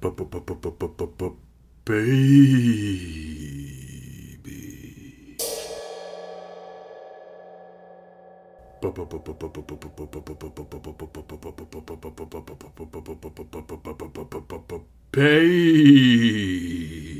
Baby. Baby.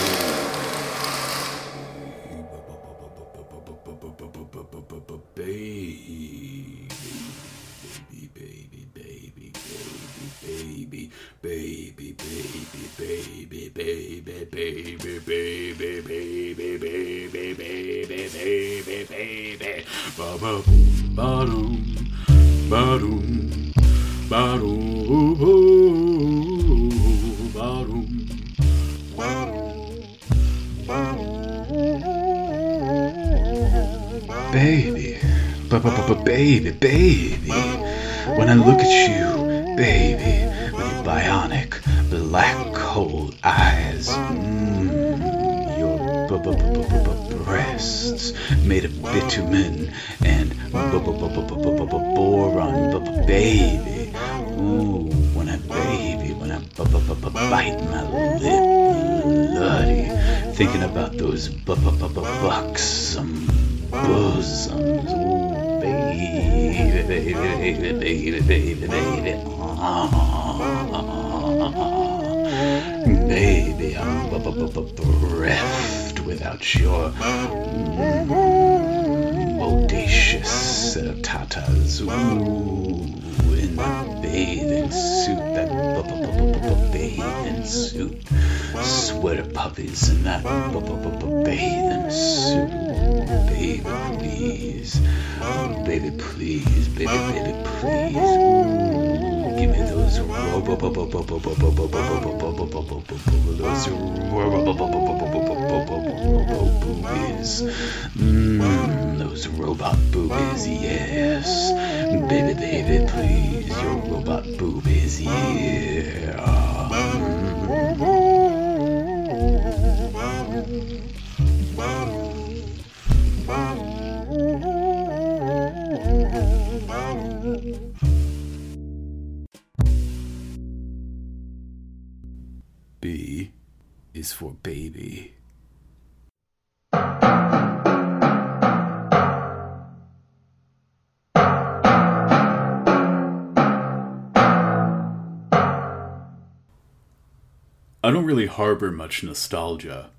Boron, baby. Ooh, when I baby, when I bite my lip, bloody, thinking about those bu- bu- bu- bu- buxom bosoms. Ooh, baby, baby, baby, baby, baby, baby. Ah, baby, I'm bereft without your bodacious set uh, tatas. Ooh, in that bathing suit, that bathing suit. Sweater puppies in that bathing suit. Baby, please. Baby, please. Baby, baby, please. Ooh, boobies. Mmm, those robot boobies, yes. Baby, baby, please. Your robot boobies, yeah. B is for baby. I don't really harbor much nostalgia.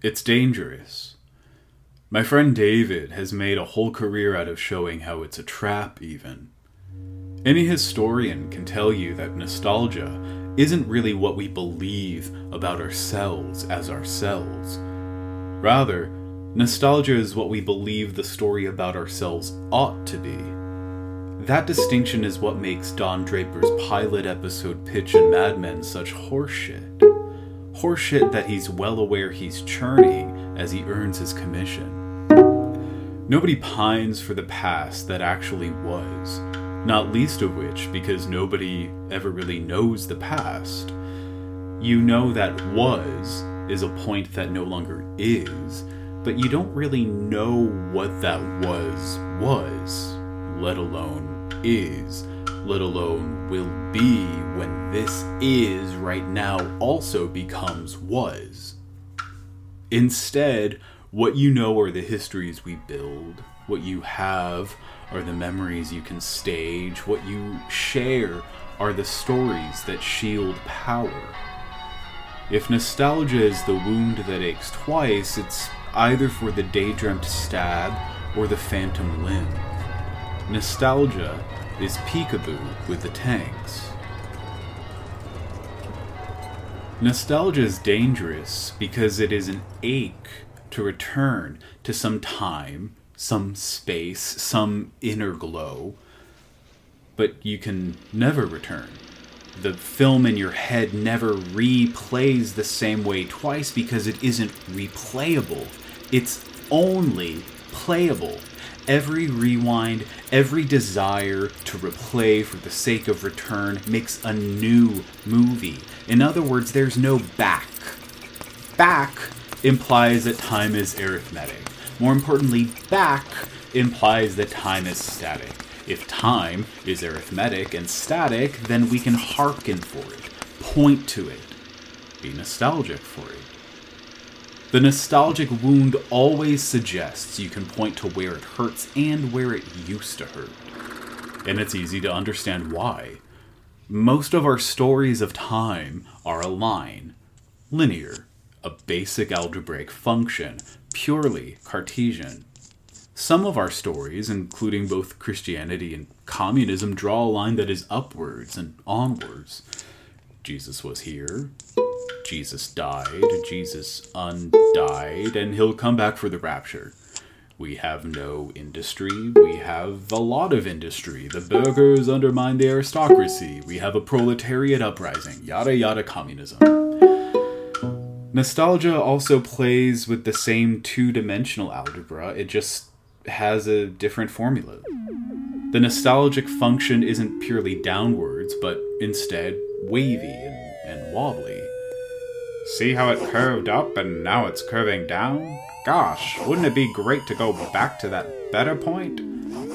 It's dangerous. My friend David has made a whole career out of showing how it's a trap, even. Any historian can tell you that nostalgia isn't really what we believe about ourselves as ourselves. Rather, nostalgia is what we believe the story about ourselves ought to be. That distinction is what makes Don Draper's pilot episode pitch in Mad Men such horseshit. Horseshit that he's well aware he's churning as he earns his commission. Nobody pines for the past that actually was, not least of which because nobody ever really knows the past. You know that was is a point that no longer is, but you don't really know what that was was, let alone is, let alone will be when this is right now also becomes was. Instead, what you know are the histories we build, what you have are the memories you can stage, what you share are the stories that shield power. If nostalgia is the wound that aches twice, it's either for the day dreamt stab or the phantom limb. Nostalgia is peekaboo with the tanks. Nostalgia is dangerous because it is an ache to return to some time, some space, some inner glow, but you can never return. The film in your head never replays the same way twice because it isn't replayable. It's only playable. Every rewind, every desire to replay for the sake of return makes a new movie. In other words, there's no back. Back implies that time is arithmetic. More importantly, back implies that time is static. If time is arithmetic and static, then we can hearken for it, point to it, be nostalgic for it. The nostalgic wound always suggests you can point to where it hurts and where it used to hurt. And it's easy to understand why. Most of our stories of time are a line, linear, a basic algebraic function, purely Cartesian. Some of our stories, including both Christianity and communism, draw a line that is upwards and onwards. Jesus was here, Jesus died, Jesus undied, and he'll come back for the rapture. We have no industry. We have a lot of industry. The burghers undermine the aristocracy. We have a proletariat uprising. Yada yada communism. Nostalgia also plays with the same two dimensional algebra, it just has a different formula. The nostalgic function isn't purely downwards, but instead wavy and, and wobbly. See how it curved up and now it's curving down? Gosh, wouldn't it be great to go back to that better point?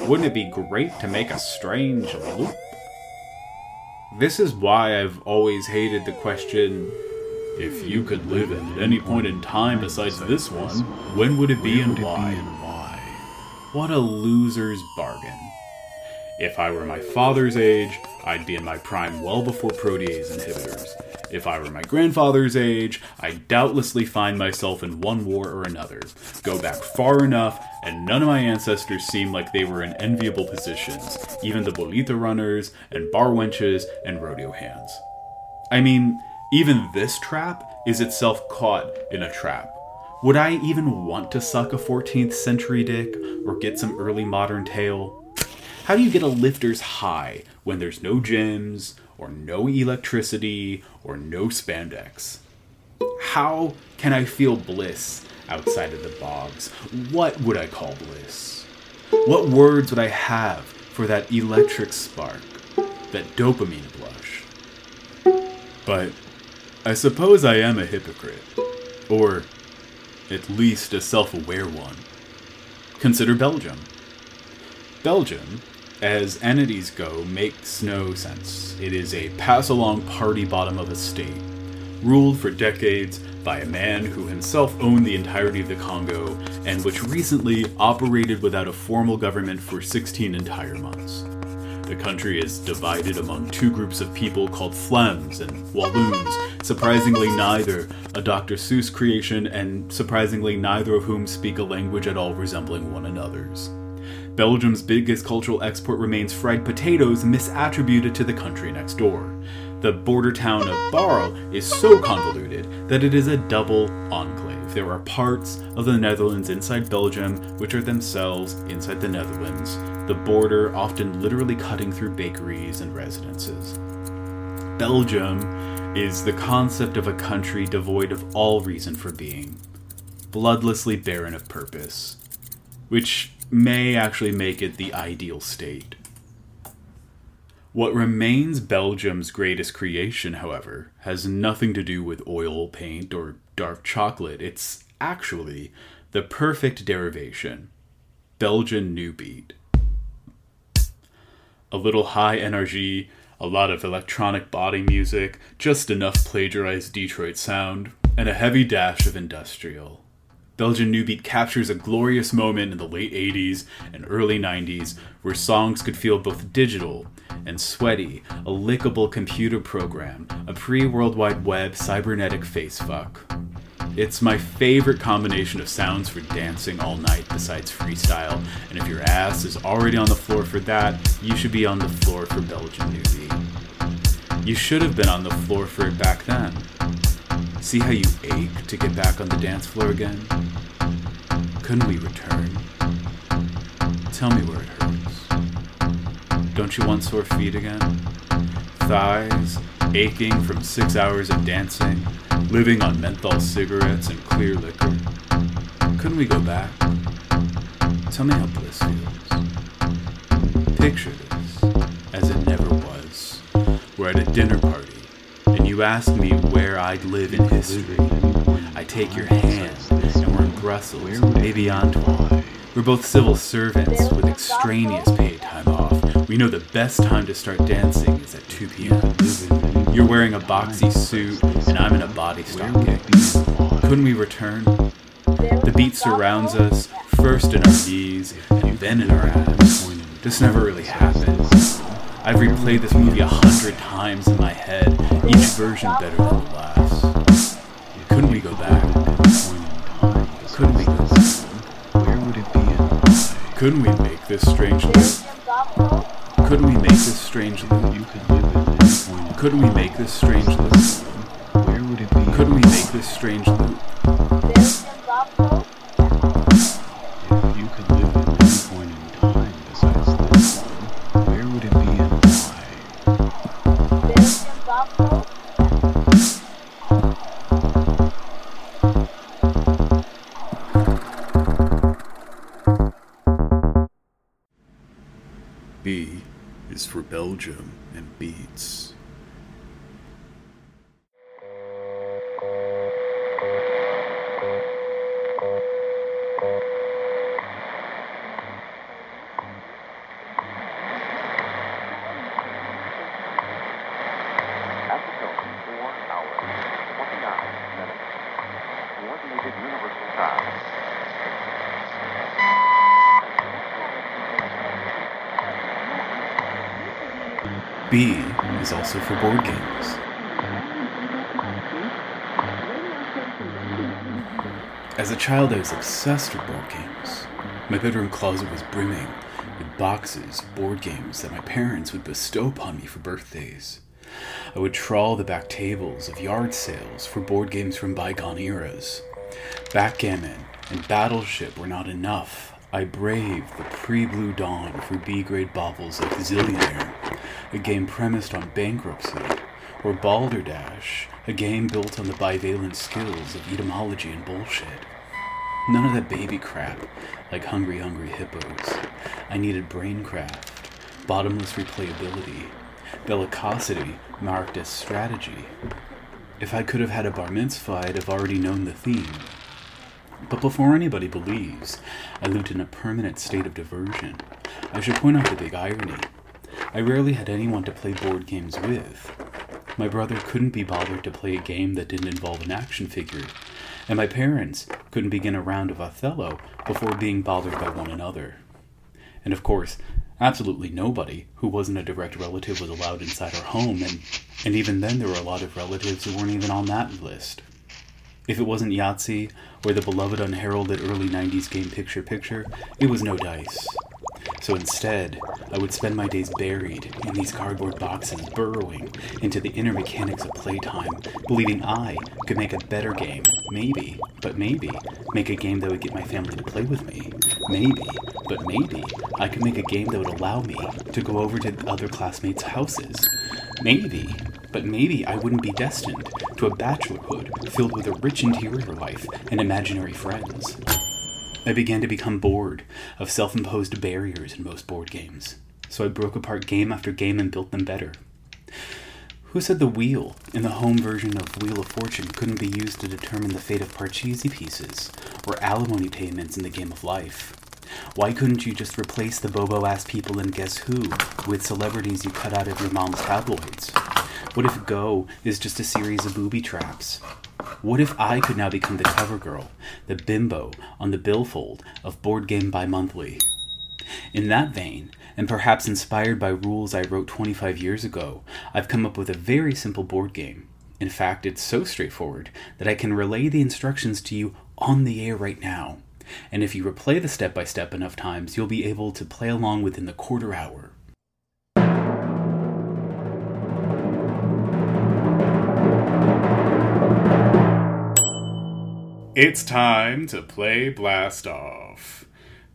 Wouldn't it be great to make a strange loop? This is why I've always hated the question if you could live at any point in time besides this one, when would it be and why? What a loser's bargain. If I were my father's age, I'd be in my prime well before protease inhibitors. If I were my grandfather's age, I'd doubtlessly find myself in one war or another. Go back far enough, and none of my ancestors seem like they were in enviable positions, even the bolita runners, and bar wenches, and rodeo hands. I mean, even this trap is itself caught in a trap. Would I even want to suck a 14th century dick or get some early modern tail? How do you get a lifter's high when there's no gyms, or no electricity, or no spandex? How can I feel bliss outside of the bogs? What would I call bliss? What words would I have for that electric spark, that dopamine blush? But I suppose I am a hypocrite, or at least a self aware one. Consider Belgium. Belgium as entities go, makes no sense. It is a pass along party bottom of a state, ruled for decades by a man who himself owned the entirety of the Congo and which recently operated without a formal government for 16 entire months. The country is divided among two groups of people called Flems and Walloons, surprisingly neither a Dr. Seuss creation and surprisingly neither of whom speak a language at all resembling one another's. Belgium's biggest cultural export remains fried potatoes misattributed to the country next door. The border town of Baarle is so convoluted that it is a double enclave. There are parts of the Netherlands inside Belgium, which are themselves inside the Netherlands, the border often literally cutting through bakeries and residences. Belgium is the concept of a country devoid of all reason for being, bloodlessly barren of purpose, which may actually make it the ideal state. What remains Belgium's greatest creation, however, has nothing to do with oil paint or dark chocolate. It's actually the perfect derivation Belgian New Beat. A little high energy, a lot of electronic body music, just enough plagiarized Detroit sound, and a heavy dash of industrial. Belgian New Beat captures a glorious moment in the late 80s and early 90s where songs could feel both digital and sweaty, a lickable computer program, a pre World Wide Web cybernetic facefuck. It's my favorite combination of sounds for dancing all night besides freestyle, and if your ass is already on the floor for that, you should be on the floor for Belgian New Beat. You should have been on the floor for it back then. See how you ache to get back on the dance floor again? Couldn't we return? Tell me where it hurts. Don't you want sore feet again? Thighs aching from six hours of dancing, living on menthol cigarettes and clear liquor. Couldn't we go back? Tell me how bliss feels. Picture this as it never was. We're at a dinner party, you ask me where I'd live in history. I take your hand, and we're in Brussels, maybe Antwerp. We're both civil servants with extraneous paid time off. We know the best time to start dancing is at 2 p.m. You're wearing a boxy suit, and I'm in a body stocking. Couldn't we return? The beat surrounds us, first in our knees, and then in our abs. This never really happened. I've replayed this movie a hundred times in my head, each version better than the last. Couldn't we go back? Couldn't we go back? Where would it be in life? Couldn't we make this strange loop? Couldn't we make this strange loop? You could live at any point Couldn't we make this strange loop? Where would it be? Couldn't we make this strange loop? B is also for board games. As a child, I was obsessed with board games. My bedroom closet was brimming with boxes of board games that my parents would bestow upon me for birthdays. I would trawl the back tables of yard sales for board games from bygone eras. Backgammon and Battleship were not enough. I braved the pre blue dawn for B grade baubles like Zillionaire, a game premised on bankruptcy, or Balderdash, a game built on the bivalent skills of etymology and bullshit. None of that baby crap, like Hungry Hungry Hippos. I needed braincraft, bottomless replayability, bellicosity marked as strategy. If I could have had a bar mitzvah, I'd have already known the theme. But before anybody believes I lived in a permanent state of diversion, I should point out the big irony. I rarely had anyone to play board games with. My brother couldn't be bothered to play a game that didn't involve an action figure, and my parents couldn't begin a round of Othello before being bothered by one another. And of course, absolutely nobody who wasn't a direct relative was allowed inside our home, and, and even then there were a lot of relatives who weren't even on that list. If it wasn't Yahtzee or the beloved unheralded early 90s game Picture Picture, it was no dice. So instead, I would spend my days buried in these cardboard boxes, burrowing into the inner mechanics of playtime, believing I could make a better game, maybe, but maybe, make a game that would get my family to play with me. Maybe, but maybe, I could make a game that would allow me to go over to other classmates' houses. Maybe, but maybe I wouldn't be destined to a bachelorhood filled with a rich interior life and imaginary friends. I began to become bored of self imposed barriers in most board games, so I broke apart game after game and built them better. Who said the wheel in the home version of Wheel of Fortune couldn't be used to determine the fate of Parcheesi pieces or alimony payments in the game of life? Why couldn't you just replace the bobo ass people in Guess Who with celebrities you cut out of your mom's tabloids? What if Go is just a series of booby traps? What if I could now become the cover girl, the bimbo on the billfold of Board Game Bi Monthly? In that vein, and perhaps inspired by rules I wrote 25 years ago, I've come up with a very simple board game In fact, it's so straightforward that I can relay the instructions to you on the air right now. And if you replay the step by step enough times, you'll be able to play along within the quarter hour. It's time to play Blast Off.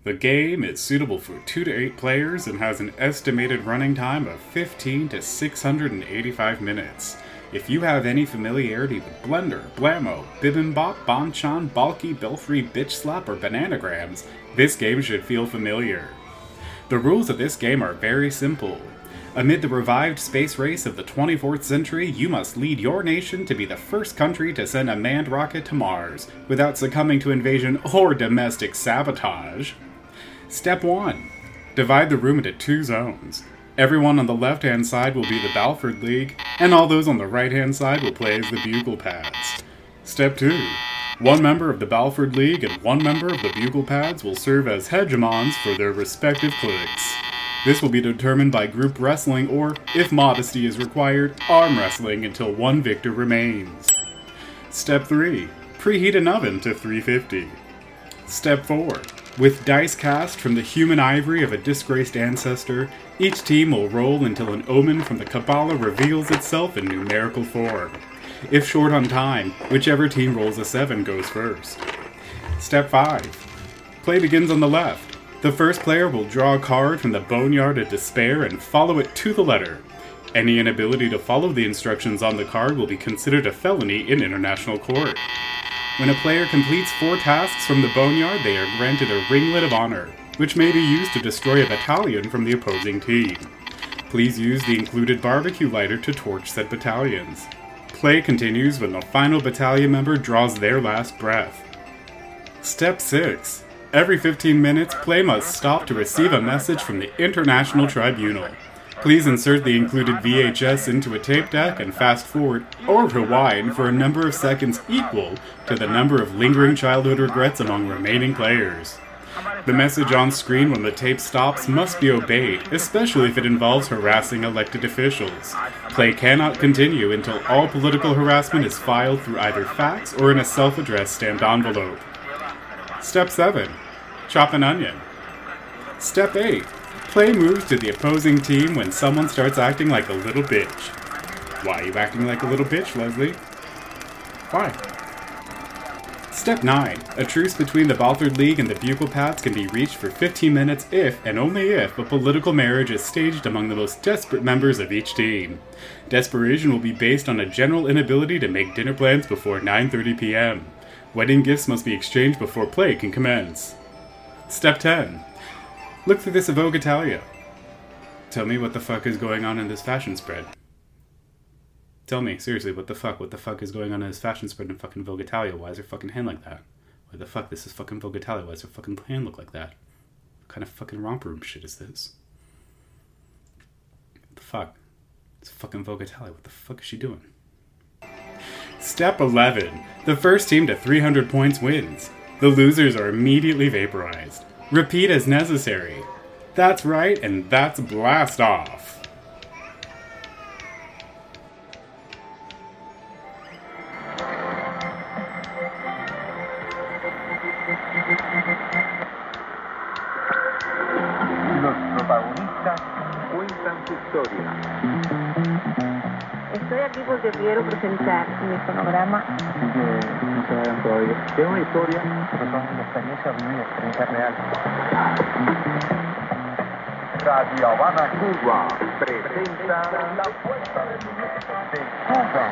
The game is suitable for 2 to 8 players and has an estimated running time of 15 to 685 minutes. If you have any familiarity with Blender, Blammo, Bibimbop, Bonchan, Balky, Belfry, Bitch Slap, or Bananagrams, this game should feel familiar. The rules of this game are very simple. Amid the revived space race of the 24th century, you must lead your nation to be the first country to send a manned rocket to Mars without succumbing to invasion or domestic sabotage. Step 1 Divide the room into two zones. Everyone on the left hand side will be the Balford League, and all those on the right hand side will play as the Bugle Pads. Step 2 One member of the Balford League and one member of the Bugle Pads will serve as hegemons for their respective cliques. This will be determined by group wrestling or, if modesty is required, arm wrestling until one victor remains. Step 3 Preheat an oven to 350. Step 4 With dice cast from the human ivory of a disgraced ancestor, each team will roll until an omen from the Kabbalah reveals itself in numerical form. If short on time, whichever team rolls a 7 goes first. Step 5 Play begins on the left. The first player will draw a card from the Boneyard of Despair and follow it to the letter. Any inability to follow the instructions on the card will be considered a felony in international court. When a player completes four tasks from the Boneyard, they are granted a Ringlet of Honor, which may be used to destroy a battalion from the opposing team. Please use the included barbecue lighter to torch said battalions. Play continues when the final battalion member draws their last breath. Step 6 Every 15 minutes, play must stop to receive a message from the International Tribunal. Please insert the included VHS into a tape deck and fast forward or rewind for a number of seconds equal to the number of lingering childhood regrets among remaining players. The message on screen when the tape stops must be obeyed, especially if it involves harassing elected officials. Play cannot continue until all political harassment is filed through either fax or in a self addressed stamped envelope. Step 7 Chop an onion. Step 8 Play moves to the opposing team when someone starts acting like a little bitch. Why are you acting like a little bitch, Leslie? Why? Step 9. A truce between the Balford League and the Bugle Pads can be reached for 15 minutes if, and only if, a political marriage is staged among the most desperate members of each team. Desperation will be based on a general inability to make dinner plans before 9.30 p.m. Wedding gifts must be exchanged before play can commence. Step 10. Look through this Vogue Italia. Tell me what the fuck is going on in this fashion spread. Tell me, seriously, what the fuck? What the fuck is going on in this fashion spread in fucking Vogue Italia? Why is her fucking hand like that? Why the fuck? This is fucking Vogue Italia. Why does her fucking hand look like that? What kind of fucking romper room shit is this? What the fuck? It's fucking Vogue Italia. What the fuck is she doing? Step 11. The first team to 300 points wins. The losers are immediately vaporized. Repeat as necessary. That's right, and that's blast off. Historia, son una vivida, experiencia real. Radio Habana, Cuba, presenta la de Cuba.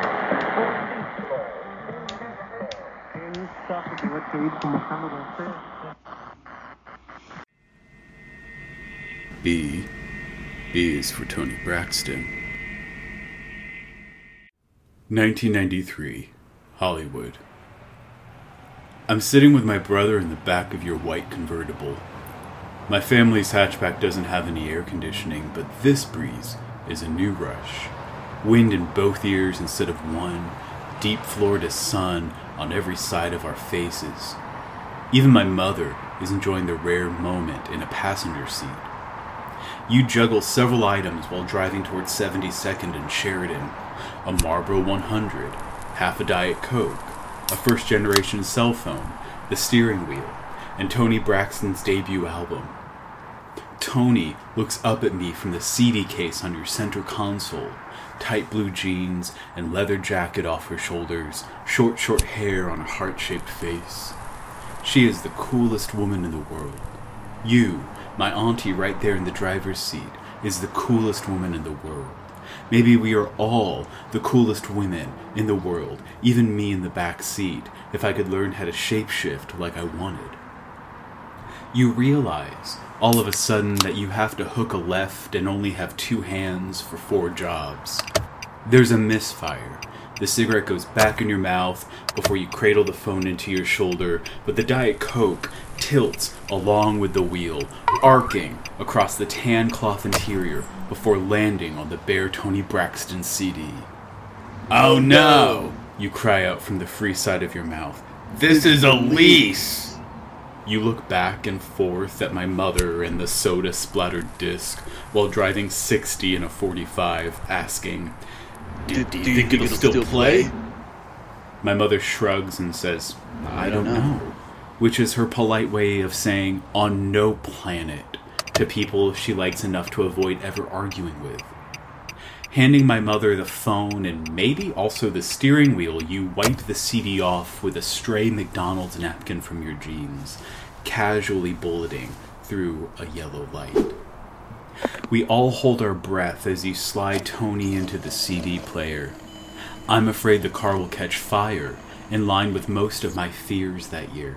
B is for Toni Braxton. 1993, Hollywood. I'm sitting with my brother in the back of your white convertible. My family's hatchback doesn't have any air conditioning, but this breeze is a new rush. Wind in both ears instead of one, deep Florida sun on every side of our faces. Even my mother is enjoying the rare moment in a passenger seat. You juggle several items while driving towards 72nd and Sheridan a Marlboro 100, half a Diet Coke, a first generation cell phone, the steering wheel, and Toni Braxton's debut album. Toni looks up at me from the CD case on your center console, tight blue jeans and leather jacket off her shoulders, short, short hair on a heart shaped face. She is the coolest woman in the world. You, my auntie right there in the driver's seat, is the coolest woman in the world. Maybe we are all the coolest women in the world, even me in the back seat, if I could learn how to shapeshift like I wanted. You realize all of a sudden that you have to hook a left and only have two hands for four jobs. There's a misfire. The cigarette goes back in your mouth before you cradle the phone into your shoulder, but the Diet Coke tilts along with the wheel, arcing across the tan cloth interior before landing on the bare Toni Braxton CD. Oh no! You cry out from the free side of your mouth. This is a lease! You look back and forth at my mother and the soda splattered disc while driving 60 in a 45, asking, Do, do you think it'll still play? My mother shrugs and says, I don't know, which is her polite way of saying, on no planet, to people she likes enough to avoid ever arguing with. Handing my mother the phone and maybe also the steering wheel, you wipe the CD off with a stray McDonald's napkin from your jeans, casually bulleting through a yellow light. We all hold our breath as you slide Toni into the CD player. I'm afraid the car will catch fire, in line with most of my fears that year.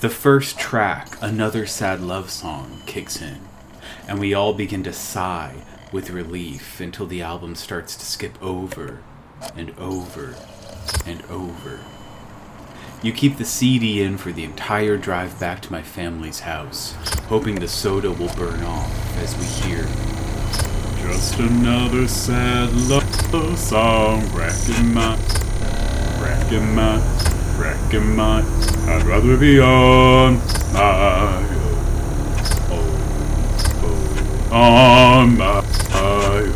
The first track, Another Sad Love Song, kicks in, and we all begin to sigh with relief until the album starts to skip over and over and over. You keep the CD in for the entire drive back to my family's house, hoping the soda will burn off as we hear. Just another sad love song, racking my, racking my, racking my. I'd rather be on my own, on my own,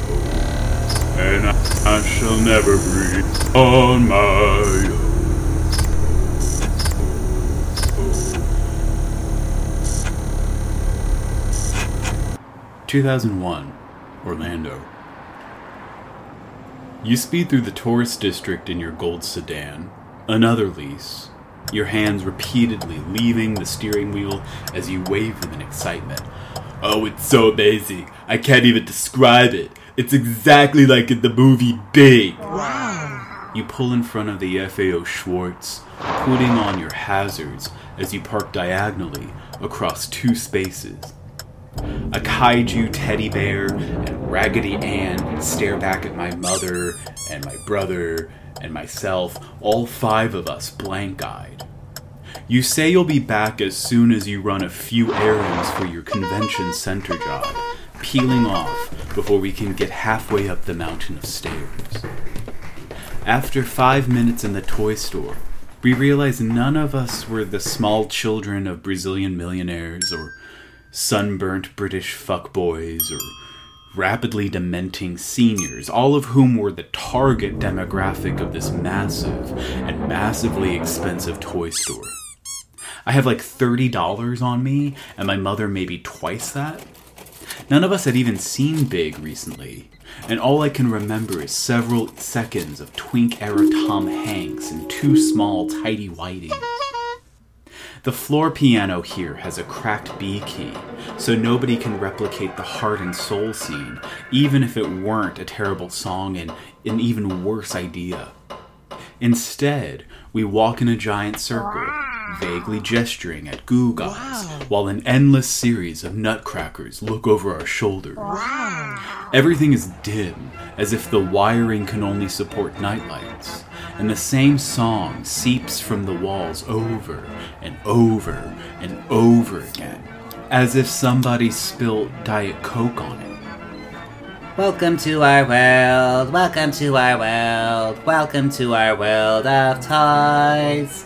and I, I shall never breathe on my own. 2001, Orlando. You speed through the tourist district in your gold sedan, another lease, your hands repeatedly leaving the steering wheel as you wave them in excitement. Oh, it's so amazing. I can't even describe it. It's exactly like in the movie Big. Wow. You pull in front of the FAO Schwarz, putting on your hazards as you park diagonally across two spaces. A kaiju teddy bear and Raggedy Ann stare back at my mother and my brother and myself, all five of us blank eyed. You say you'll be back as soon as you run a few errands for your convention center job, peeling off before we can get halfway up the mountain of stairs. After five minutes in the toy store, we realize none of us were the small children of Brazilian millionaires or sunburnt British fuckboys or rapidly dementing seniors, all of whom were the target demographic of this massive and massively expensive toy store. I have like $30 on me, and my mother maybe twice that. None of us had even seen Big recently, and all I can remember is several seconds of twink era Tom Hanks and two small tidy whitings. The floor piano here has a cracked B key, so nobody can replicate the heart and soul scene, even if it weren't a terrible song and an even worse idea. Instead, we walk in a giant circle, vaguely gesturing at Goo Gods, wow. while an endless series of nutcrackers look over our shoulders. Wow. Everything is dim, as if the wiring can only support nightlights and the same song seeps from the walls over and over and over again, as if somebody spilled Diet Coke on it. Welcome to our world, welcome to our world, welcome to our world of toys.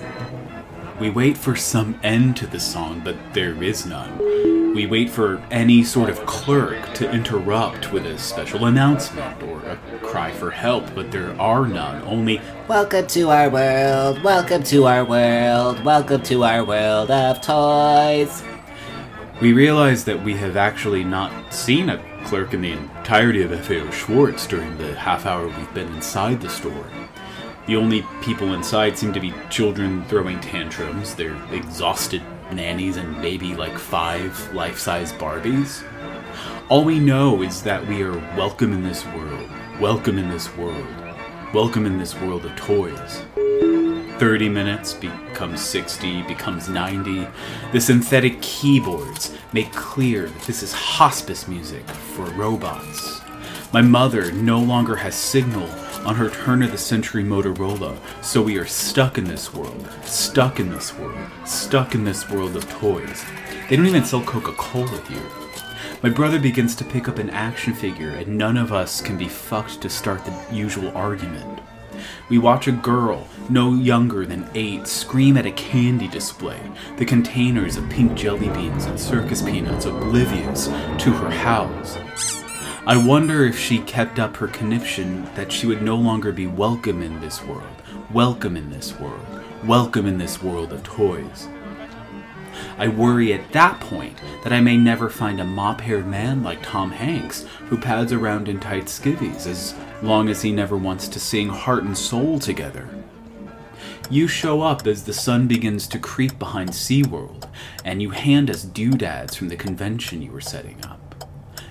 We wait for some end to the song, but there is none. We wait for any sort of clerk to interrupt with a special announcement or a cry for help, but there are none. Only, Welcome to our world. Welcome to our world. Welcome to our world of toys. we realize that we have actually not seen a clerk in the entirety of FAO Schwarz during the half hour we've been inside the store. The only people inside seem to be children throwing tantrums, they're exhausted nannies and maybe like five life size Barbies. All we know is that we are welcome in this world, welcome in this world, welcome in this world of toys. 30 minutes becomes 60, becomes 90. The synthetic keyboards make clear that this is hospice music for robots. My mother no longer has signal on her turn of the century Motorola, so we are stuck in this world, stuck in this world, stuck in this world of toys. They don't even sell Coca Cola here. My brother begins to pick up an action figure, and none of us can be fucked to start the usual argument. We watch a girl, no younger than eight, scream at a candy display, the containers of pink jelly beans and circus peanuts oblivious to her howls. I wonder if she kept up her conniption that she would no longer be welcome in this world, welcome in this world, welcome in this world of toys. I worry at that point that I may never find a mop haired man like Tom Hanks who pads around in tight skivvies as long as he never wants to sing heart and soul together. You show up as the sun begins to creep behind SeaWorld, and you hand us doodads from the convention you were setting up.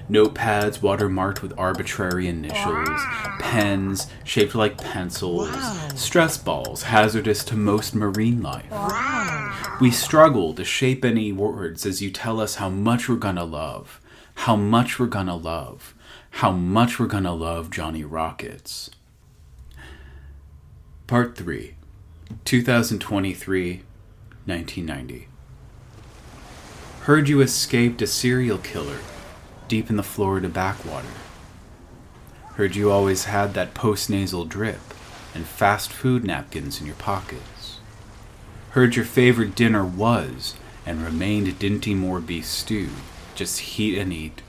Notepads watermarked with arbitrary initials, pens shaped like pencils, stress balls hazardous to most marine life. We struggle to shape any words as you tell us how much we're gonna love, how much we're gonna love, how much we're gonna love Johnny Rockets. Part 3 2023 1990. Heard you escaped a serial killer deep in the Florida backwater. Heard you always had that postnasal drip and fast food napkins in your pockets. Heard your favorite dinner was and remained Dinty Moore beef stew, just heat and eat.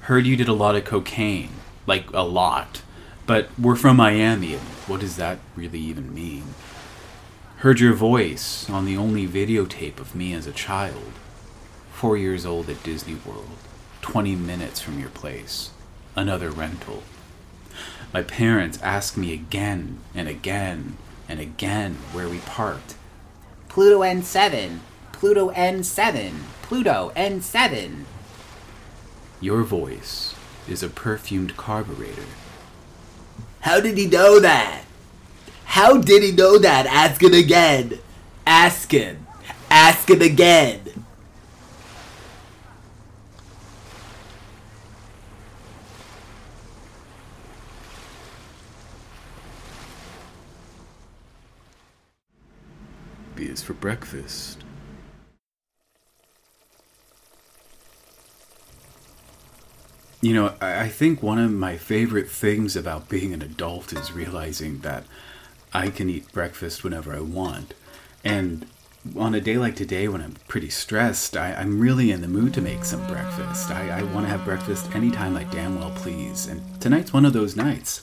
Heard you did a lot of cocaine, like a lot, but we're from Miami, and what does that really even mean? Heard your voice on the only videotape of me as a child, four years old at Disney World, 20 minutes from your place, another rental. My parents asked me again and again and again where we parked. Pluto N7. Pluto N7. Pluto N7. Your voice is a perfumed carburetor. How did he know that? How did he know that? Ask him again. Ask him. Ask him again. Is for breakfast. You know, I think one of my favorite things about being an adult is realizing that I can eat breakfast whenever I want. And on a day like today, when I'm pretty stressed, I, I'm really in the mood to make some breakfast. I, I want to have breakfast anytime I damn well please. And tonight's one of those nights.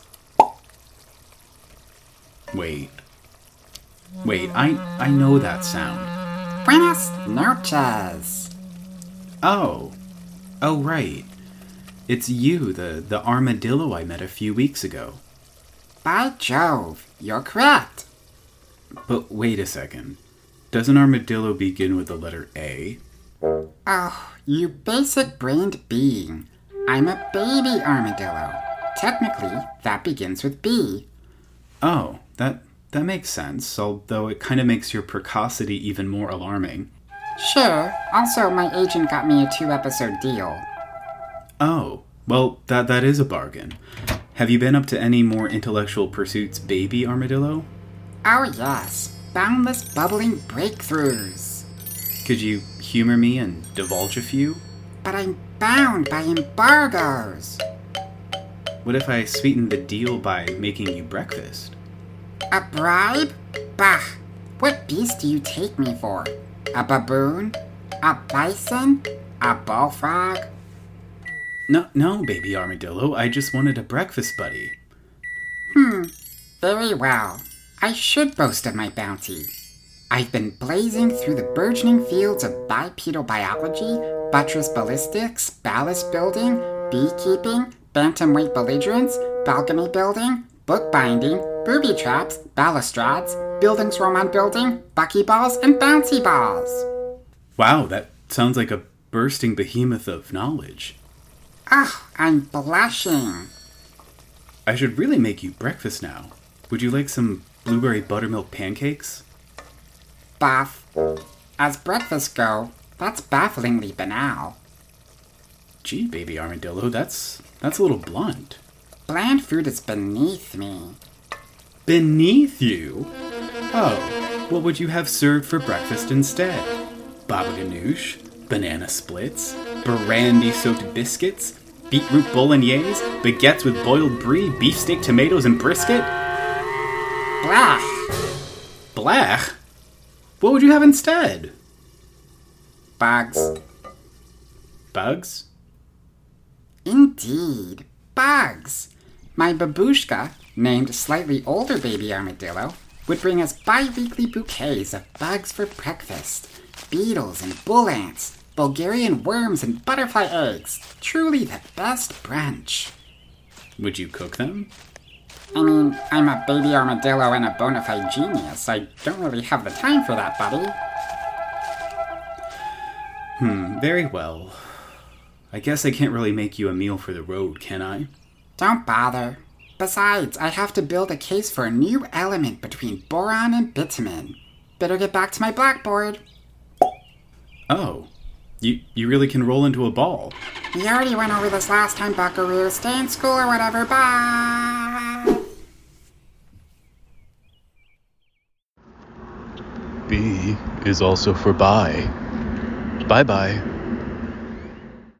Wait. Wait, I, I know that sound. Buenas noches. Oh. Oh, right. It's you, the, the armadillo I met a few weeks ago. By Jove, you're correct. But wait a second. Doesn't armadillo begin with the letter A? Oh, you basic brained being. I'm a baby armadillo. Technically, that begins with B. Oh, that that makes sense, although it kind of makes your precocity even more alarming. Sure, also, my agent got me a two episode deal. Oh, well, that that is a bargain. Have you been up to any more intellectual pursuits, baby armadillo? Oh, yes, boundless bubbling breakthroughs. Could you humor me and divulge a few? But I'm bound by embargoes. What if I sweetened the deal by making you breakfast? A bribe? Bah! What beast do you take me for? A baboon? A bison? A bullfrog? No, no, baby armadillo. I just wanted a breakfast buddy. Hmm. Very well. I should boast of my bounty. I've been blazing through the burgeoning fields of bipedal biology, buttress ballistics, ballast building, beekeeping, bantamweight belligerents, balcony building, bookbinding, booby traps, balustrades, bildungsroman building, buckyballs, and bouncy balls. Wow, that sounds like a bursting behemoth of knowledge. Ah, I'm blushing. I should really make you breakfast now. Would you like some blueberry buttermilk pancakes? Buff. As breakfasts go, that's bafflingly banal. Gee, baby armadillo, that's that's a little blunt. Bland food is beneath me. Beneath you? Oh, what would you have served for breakfast instead? Baba ganoush, banana splits, brandy soaked biscuits, beetroot bolognese, baguettes with boiled brie, beefsteak, tomatoes, and brisket? Blah! Blech? What would you have instead? Bugs. Bugs? Indeed, bugs. My babushka, named slightly older baby armadillo, would bring us bi-weekly bouquets of bugs for breakfast. Beetles and bull ants, Bulgarian worms and butterfly eggs. Truly the best brunch. Would you cook them? I mean, I'm a baby armadillo and a bona fide genius. I don't really have the time for that, buddy. Hmm, very well. I guess I can't really make you a meal for the road, can I? Don't bother. Besides, I have to build a case for a new element between boron and bitumen. Better get back to my blackboard. Oh, you you really can roll into a ball. We already went over this last time, Buckaroo. Stay in school or whatever. Bye. B is also for bye. Bye bye.